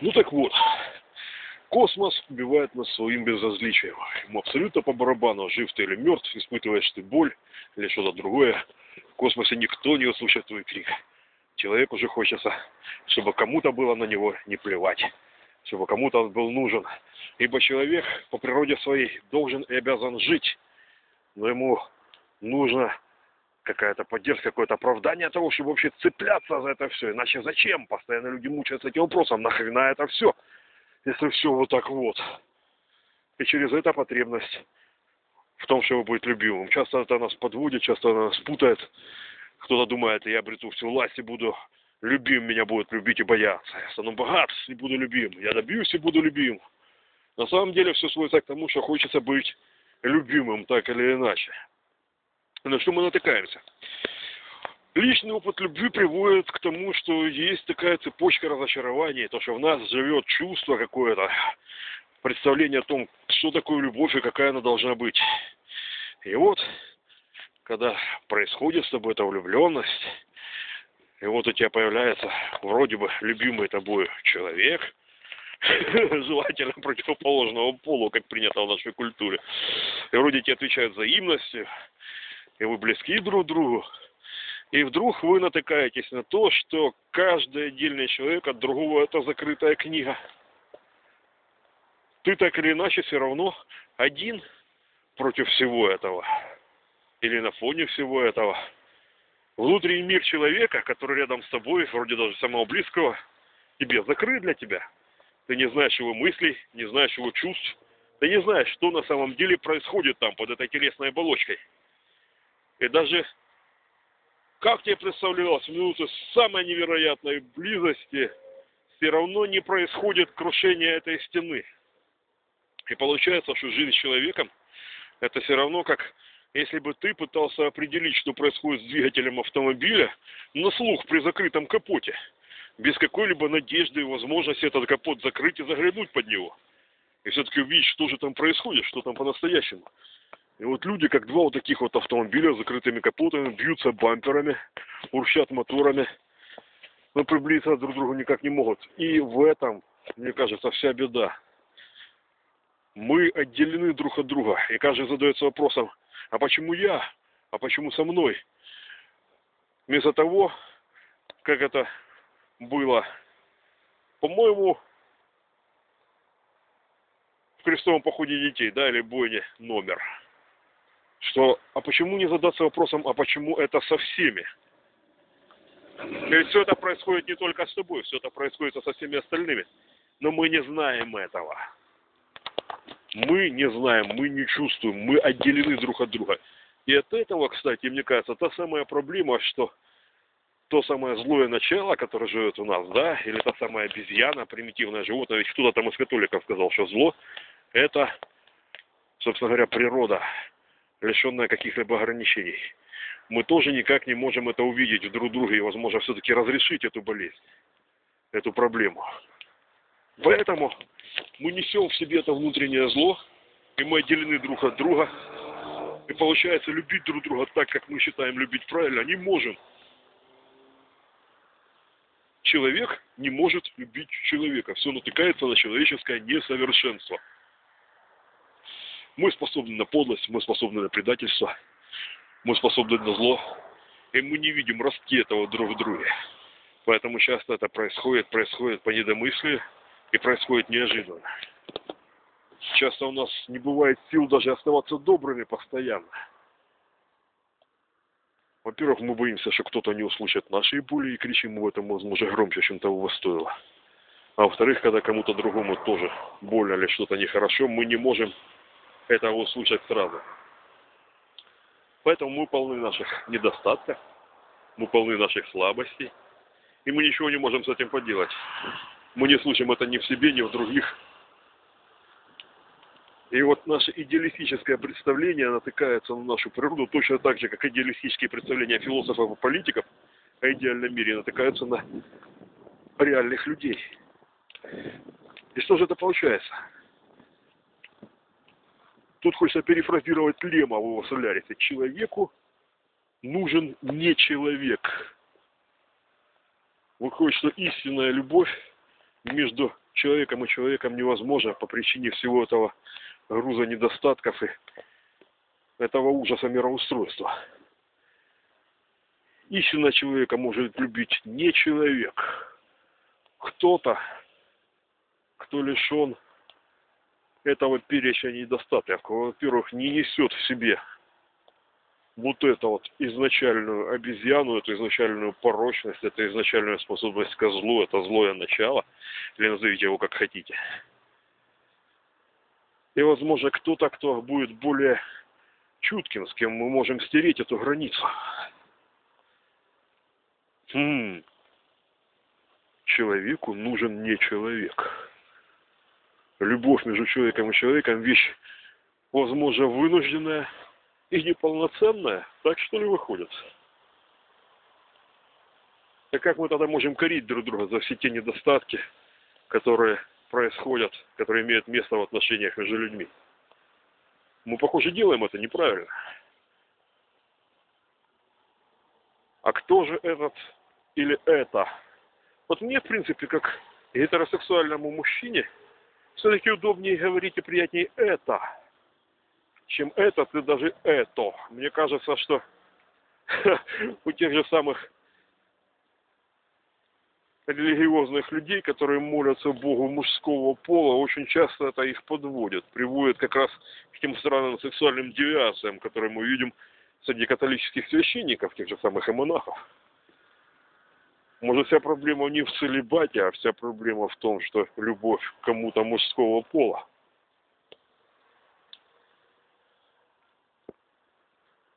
Ну так вот, космос убивает нас своим безразличием. Ему абсолютно по барабану, жив ты или мертв, испытываешь ты боль или что-то другое. В космосе никто не услышит твой крик. Человек уже хочется, чтобы кому-то было на него не плевать, чтобы кому-то он был нужен. Ибо человек по природе своей должен и обязан жить, но ему нужно какая-то поддержка, какое-то оправдание того, чтобы вообще цепляться за это все. Иначе зачем? Постоянно люди мучаются этим вопросом. Нахрена это все? Если все вот так вот. И через это потребность в том, чтобы быть любимым. Часто это нас подводит, часто нас путает. Кто-то думает, я обрету всю власть и буду любим, меня будут любить и бояться. Я стану богат и буду любим. Я добьюсь и буду любим. На самом деле все сводится к тому, что хочется быть любимым так или иначе. На что мы натыкаемся? Личный опыт любви приводит к тому, что есть такая цепочка разочарований, то, что в нас живет чувство какое-то, представление о том, что такое любовь и какая она должна быть. И вот, когда происходит с тобой эта влюбленность, и вот у тебя появляется вроде бы любимый тобой человек, желательно противоположного полу, как принято в нашей культуре, и вроде тебе отвечают взаимностью, и вы близки друг другу, и вдруг вы натыкаетесь на то, что каждый отдельный человек от другого это закрытая книга. Ты так или иначе все равно один против всего этого. Или на фоне всего этого. Внутренний мир человека, который рядом с тобой, вроде даже самого близкого, тебе закрыт для тебя. Ты не знаешь его мыслей, не знаешь его чувств. Ты не знаешь, что на самом деле происходит там, под этой телесной оболочкой. И даже как тебе представлялось, в минуты самой невероятной близости все равно не происходит крушение этой стены. И получается, что жизнь с человеком это все равно как если бы ты пытался определить, что происходит с двигателем автомобиля на слух при закрытом капоте, без какой-либо надежды и возможности этот капот закрыть и заглянуть под него. И все-таки увидеть, что же там происходит, что там по-настоящему. И вот люди, как два вот таких вот автомобиля с закрытыми капотами, бьются бамперами, урчат моторами, но приблизиться друг к другу никак не могут. И в этом, мне кажется, вся беда. Мы отделены друг от друга, и каждый задается вопросом, а почему я, а почему со мной? Вместо того, как это было, по-моему, в крестовом походе детей, да, или бойне номер – что а почему не задаться вопросом, а почему это со всеми? Ведь все это происходит не только с тобой, все это происходит со всеми остальными. Но мы не знаем этого. Мы не знаем, мы не чувствуем, мы отделены друг от друга. И от этого, кстати, мне кажется, та самая проблема, что то самое злое начало, которое живет у нас, да, или та самая обезьяна, примитивное животное, ведь кто-то там из католиков сказал, что зло – это, собственно говоря, природа лишенная каких-либо ограничений. Мы тоже никак не можем это увидеть в друг друге и, возможно, все-таки разрешить эту болезнь, эту проблему. Поэтому мы несем в себе это внутреннее зло, и мы отделены друг от друга. И получается, любить друг друга так, как мы считаем любить правильно, не можем. Человек не может любить человека. Все натыкается на человеческое несовершенство. Мы способны на подлость, мы способны на предательство, мы способны на зло, и мы не видим ростки этого друг в друге. Поэтому часто это происходит, происходит по недомыслию и происходит неожиданно. Часто у нас не бывает сил даже оставаться добрыми постоянно. Во-первых, мы боимся, что кто-то не услышит наши боли и кричим в этом, возможно, громче, чем того стоило. А во-вторых, когда кому-то другому тоже больно или что-то нехорошо, мы не можем этого услышать сразу. Поэтому мы полны наших недостатков, мы полны наших слабостей, и мы ничего не можем с этим поделать. Мы не слышим это ни в себе, ни в других. И вот наше идеалистическое представление натыкается на нашу природу точно так же, как идеалистические представления философов и политиков о идеальном мире натыкаются на реальных людей. И что же это получается? Тут хочется перефразировать Лема в его солярисе. Человеку нужен не человек. Выходит, что истинная любовь между человеком и человеком невозможно по причине всего этого груза недостатков и этого ужаса мироустройства. Истинно человека может любить не человек. Кто-то, кто лишен этого перечня недостатков, во-первых, не несет в себе вот эту вот изначальную обезьяну, эту изначальную порочность, эту изначальную способность к злу, это злое начало, или назовите его как хотите. И, возможно, кто-то, кто будет более чутким, с кем мы можем стереть эту границу. Хм. Человеку нужен не человек. Любовь между человеком и человеком вещь, возможно, вынужденная, и неполноценная, так что ли выходит? И как мы тогда можем корить друг друга за все те недостатки, которые происходят, которые имеют место в отношениях между людьми? Мы, похоже, делаем это неправильно. А кто же этот или это? Вот мне, в принципе, как гетеросексуальному мужчине, все-таки удобнее говорить и приятнее это – чем этот и даже это. Мне кажется, что у тех же самых религиозных людей, которые молятся Богу мужского пола, очень часто это их подводит, приводит как раз к тем странным сексуальным девиациям, которые мы видим среди католических священников, тех же самых и монахов. Может, вся проблема не в целебате, а вся проблема в том, что любовь к кому-то мужского пола –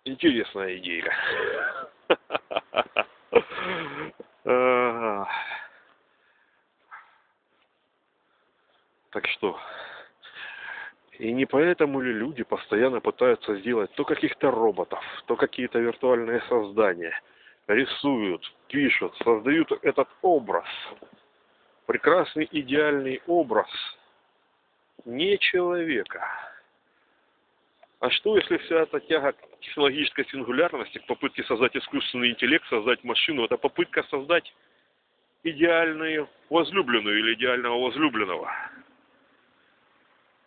Интересная идея. Так что, и не поэтому ли люди постоянно пытаются сделать то каких-то роботов, то какие-то виртуальные создания, рисуют, пишут, создают этот образ, прекрасный идеальный образ не человека, а что, если вся эта тяга к технологической сингулярности, к попытке создать искусственный интеллект, создать машину, это попытка создать идеальную возлюбленную или идеального возлюбленного?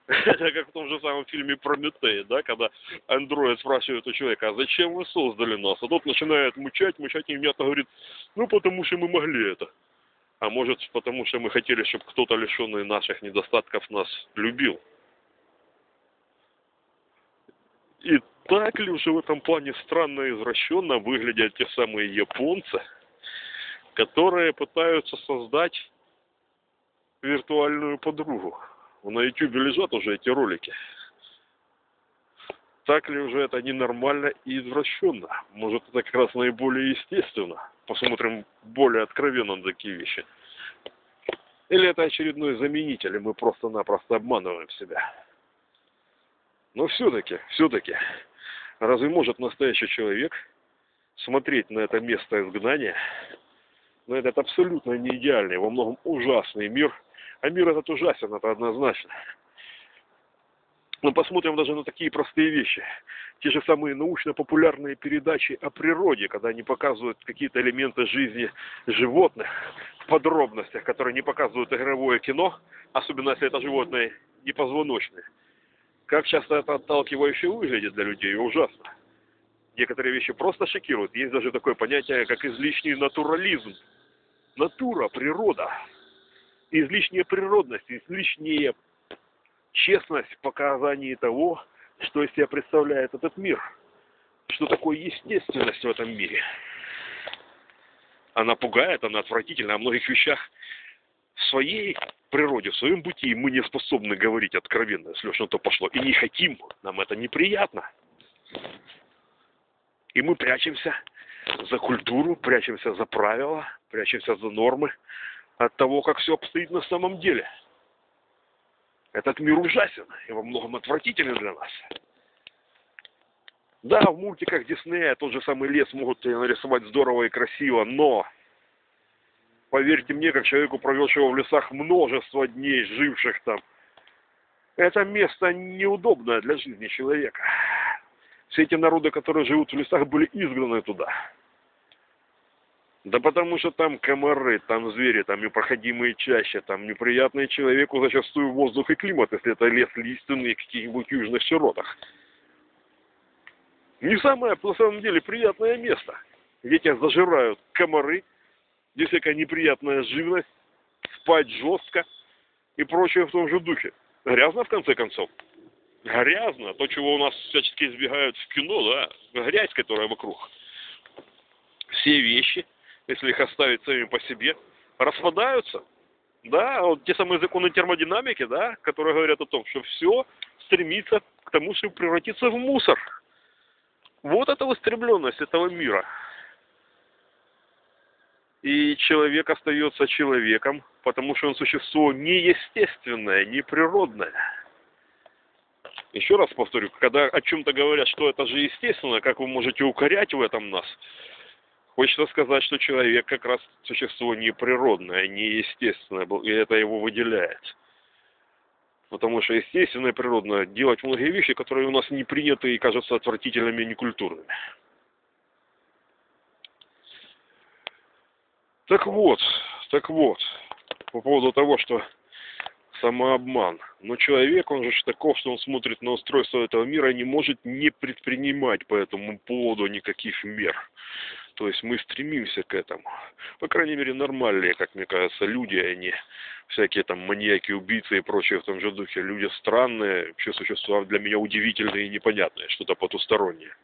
Это как в том же самом фильме Прометей, да, когда андроид спрашивает у человека, а зачем вы создали нас? А тот начинает мучать, мучать и невнятно говорит, ну потому что мы могли это. А может потому что мы хотели, чтобы кто-то лишенный наших недостатков нас любил. И так ли уже в этом плане странно и извращенно выглядят те самые японцы, которые пытаются создать виртуальную подругу. На YouTube лежат уже эти ролики. Так ли уже это ненормально и извращенно? Может, это как раз наиболее естественно? Посмотрим более откровенно на такие вещи. Или это очередной заменитель, и мы просто-напросто обманываем себя? Но все-таки, все-таки, разве может настоящий человек смотреть на это место изгнания, на этот абсолютно не идеальный, во многом ужасный мир, а мир этот ужасен, это однозначно. Но посмотрим даже на такие простые вещи. Те же самые научно-популярные передачи о природе, когда они показывают какие-то элементы жизни животных в подробностях, которые не показывают игровое кино, особенно если это животные непозвоночные. Как часто это отталкивающе выглядит для людей, ужасно. Некоторые вещи просто шокируют. Есть даже такое понятие, как излишний натурализм. Натура, природа. Излишняя природность, излишняя честность в показании того, что из себя представляет этот мир. Что такое естественность в этом мире. Она пугает, она отвратительна. О многих вещах в своей природе, в своем бытии мы не способны говорить откровенно, если уж на то пошло, и не хотим, нам это неприятно. И мы прячемся за культуру, прячемся за правила, прячемся за нормы от того, как все обстоит на самом деле. Этот мир ужасен и во многом отвратителен для нас. Да, в мультиках Диснея тот же самый лес могут нарисовать здорово и красиво, но Поверьте мне, как человеку, провелшего в лесах множество дней, живших там, это место неудобное для жизни человека. Все эти народы, которые живут в лесах, были изгнаны туда. Да потому что там комары, там звери, там непроходимые чаще, там неприятный человеку зачастую воздух и климат, если это лес лиственный в каких-нибудь южных широтах. Не самое, на самом деле, приятное место. Где тебя зажирают комары, здесь всякая неприятная живность, спать жестко и прочее в том же духе. Грязно, в конце концов. Грязно. То, чего у нас всячески избегают в кино, да, грязь, которая вокруг. Все вещи, если их оставить сами по себе, распадаются. Да, вот те самые законы термодинамики, да, которые говорят о том, что все стремится к тому, чтобы превратиться в мусор. Вот это устремленность этого мира. И человек остается человеком, потому что он существо неестественное, неприродное. Еще раз повторю, когда о чем-то говорят, что это же естественно, как вы можете укорять в этом нас, хочется сказать, что человек как раз существо неприродное, неестественное, и это его выделяет. Потому что естественно и природно делать многие вещи, которые у нас не приняты и кажутся отвратительными и некультурными. Так вот, так вот, по поводу того, что самообман. Но человек, он же таков, что он смотрит на устройство этого мира и не может не предпринимать по этому поводу никаких мер. То есть мы стремимся к этому. По крайней мере, нормальные, как мне кажется, люди, а всякие там маньяки, убийцы и прочие в том же духе. Люди странные, вообще существа для меня удивительные и непонятные, что-то потустороннее.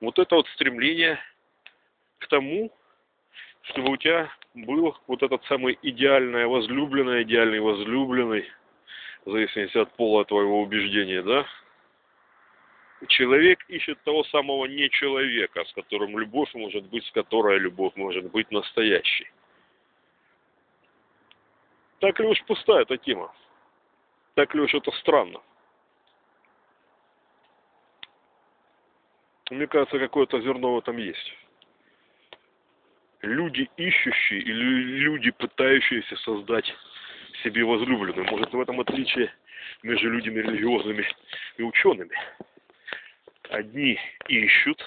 Вот это вот стремление к тому, чтобы у тебя был вот этот самый идеальная возлюбленная, идеальный возлюбленный, в зависимости от пола твоего убеждения, да? Человек ищет того самого не человека, с которым любовь может быть, с которой любовь может быть настоящей. Так ли уж пустая эта тема? Так ли уж это странно? Мне кажется, какое-то зерно в этом есть люди ищущие или люди пытающиеся создать себе возлюбленную. Может в этом отличие между людьми религиозными и учеными. Одни ищут,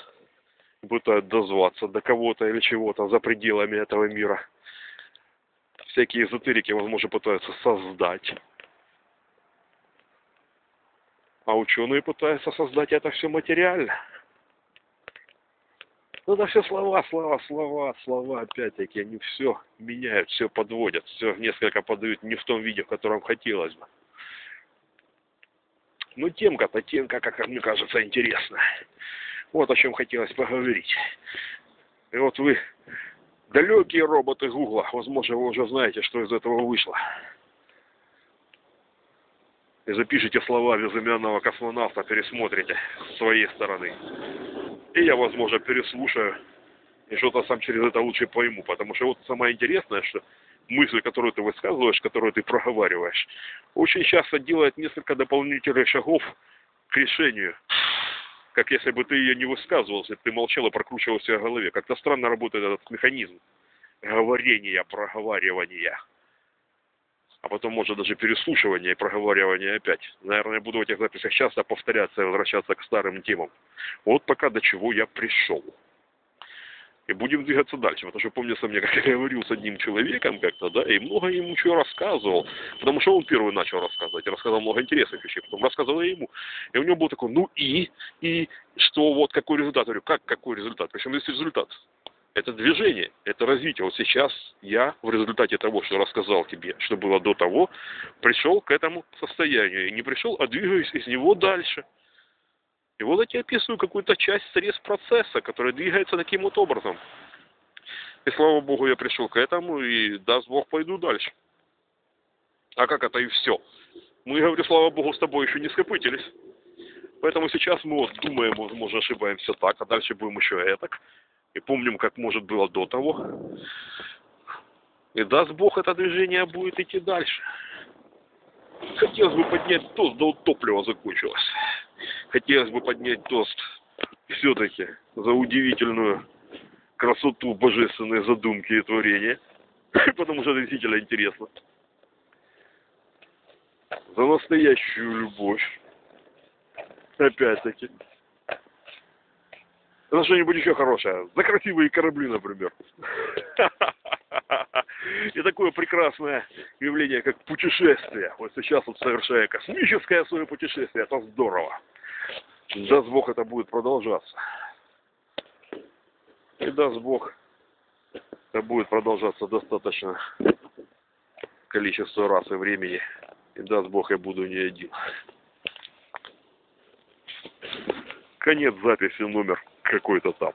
пытаются дозваться до кого-то или чего-то за пределами этого мира. Всякие эзотерики, возможно, пытаются создать. А ученые пытаются создать это все материально. Ну, это все слова, слова, слова, слова, опять-таки, они все меняют, все подводят, все несколько подают не в том виде, в котором хотелось бы. Ну, темка-то, темка, как мне кажется, интересная. Вот о чем хотелось поговорить. И вот вы, далекие роботы Гугла, возможно, вы уже знаете, что из этого вышло. И запишите слова безымянного космонавта, пересмотрите с своей стороны. И я, возможно, переслушаю и что-то сам через это лучше пойму. Потому что вот самое интересное, что мысль, которую ты высказываешь, которую ты проговариваешь, очень часто делает несколько дополнительных шагов к решению. Как если бы ты ее не высказывал, если бы ты молчал и прокручивал себя в голове. Как-то странно работает этот механизм говорения, проговаривания. А потом, может, даже переслушивание и проговаривание опять. Наверное, буду в этих записях часто повторяться и возвращаться к старым темам. Вот пока до чего я пришел. И будем двигаться дальше. Потому что помнится мне, как я говорил с одним человеком как-то, да, и много ему чего рассказывал. Потому что он первый начал рассказывать. Рассказал много интересных вещей. Потом рассказывал я ему. И у него был такой, ну и, и что вот какой результат? Я говорю, как какой результат? Причем есть результат. Это движение, это развитие. Вот сейчас я в результате того, что рассказал тебе, что было до того, пришел к этому состоянию. И не пришел, а двигаюсь из него дальше. И вот я тебе описываю какую-то часть срез процесса, который двигается таким вот образом. И слава Богу, я пришел к этому, и даст Бог, пойду дальше. А как это и все? Мы, говорю, слава Богу, с тобой еще не скопытились. Поэтому сейчас мы вот думаем, возможно, ошибаемся так, а дальше будем еще этак. И помним, как может было до того. И даст Бог, это движение будет идти дальше. Хотелось бы поднять тост, да вот топливо закончилось. Хотелось бы поднять тост все-таки за удивительную красоту божественной задумки и творения. Потому что это действительно интересно. За настоящую любовь. Опять-таки. За что-нибудь еще хорошее. За красивые корабли, например. И такое прекрасное явление, как путешествие. Вот сейчас вот совершая космическое свое путешествие, это здорово. Даст Бог, это будет продолжаться. И даст Бог, это будет продолжаться достаточно количество раз и времени. И даст Бог, я буду не один. Конец записи номер какой-то там.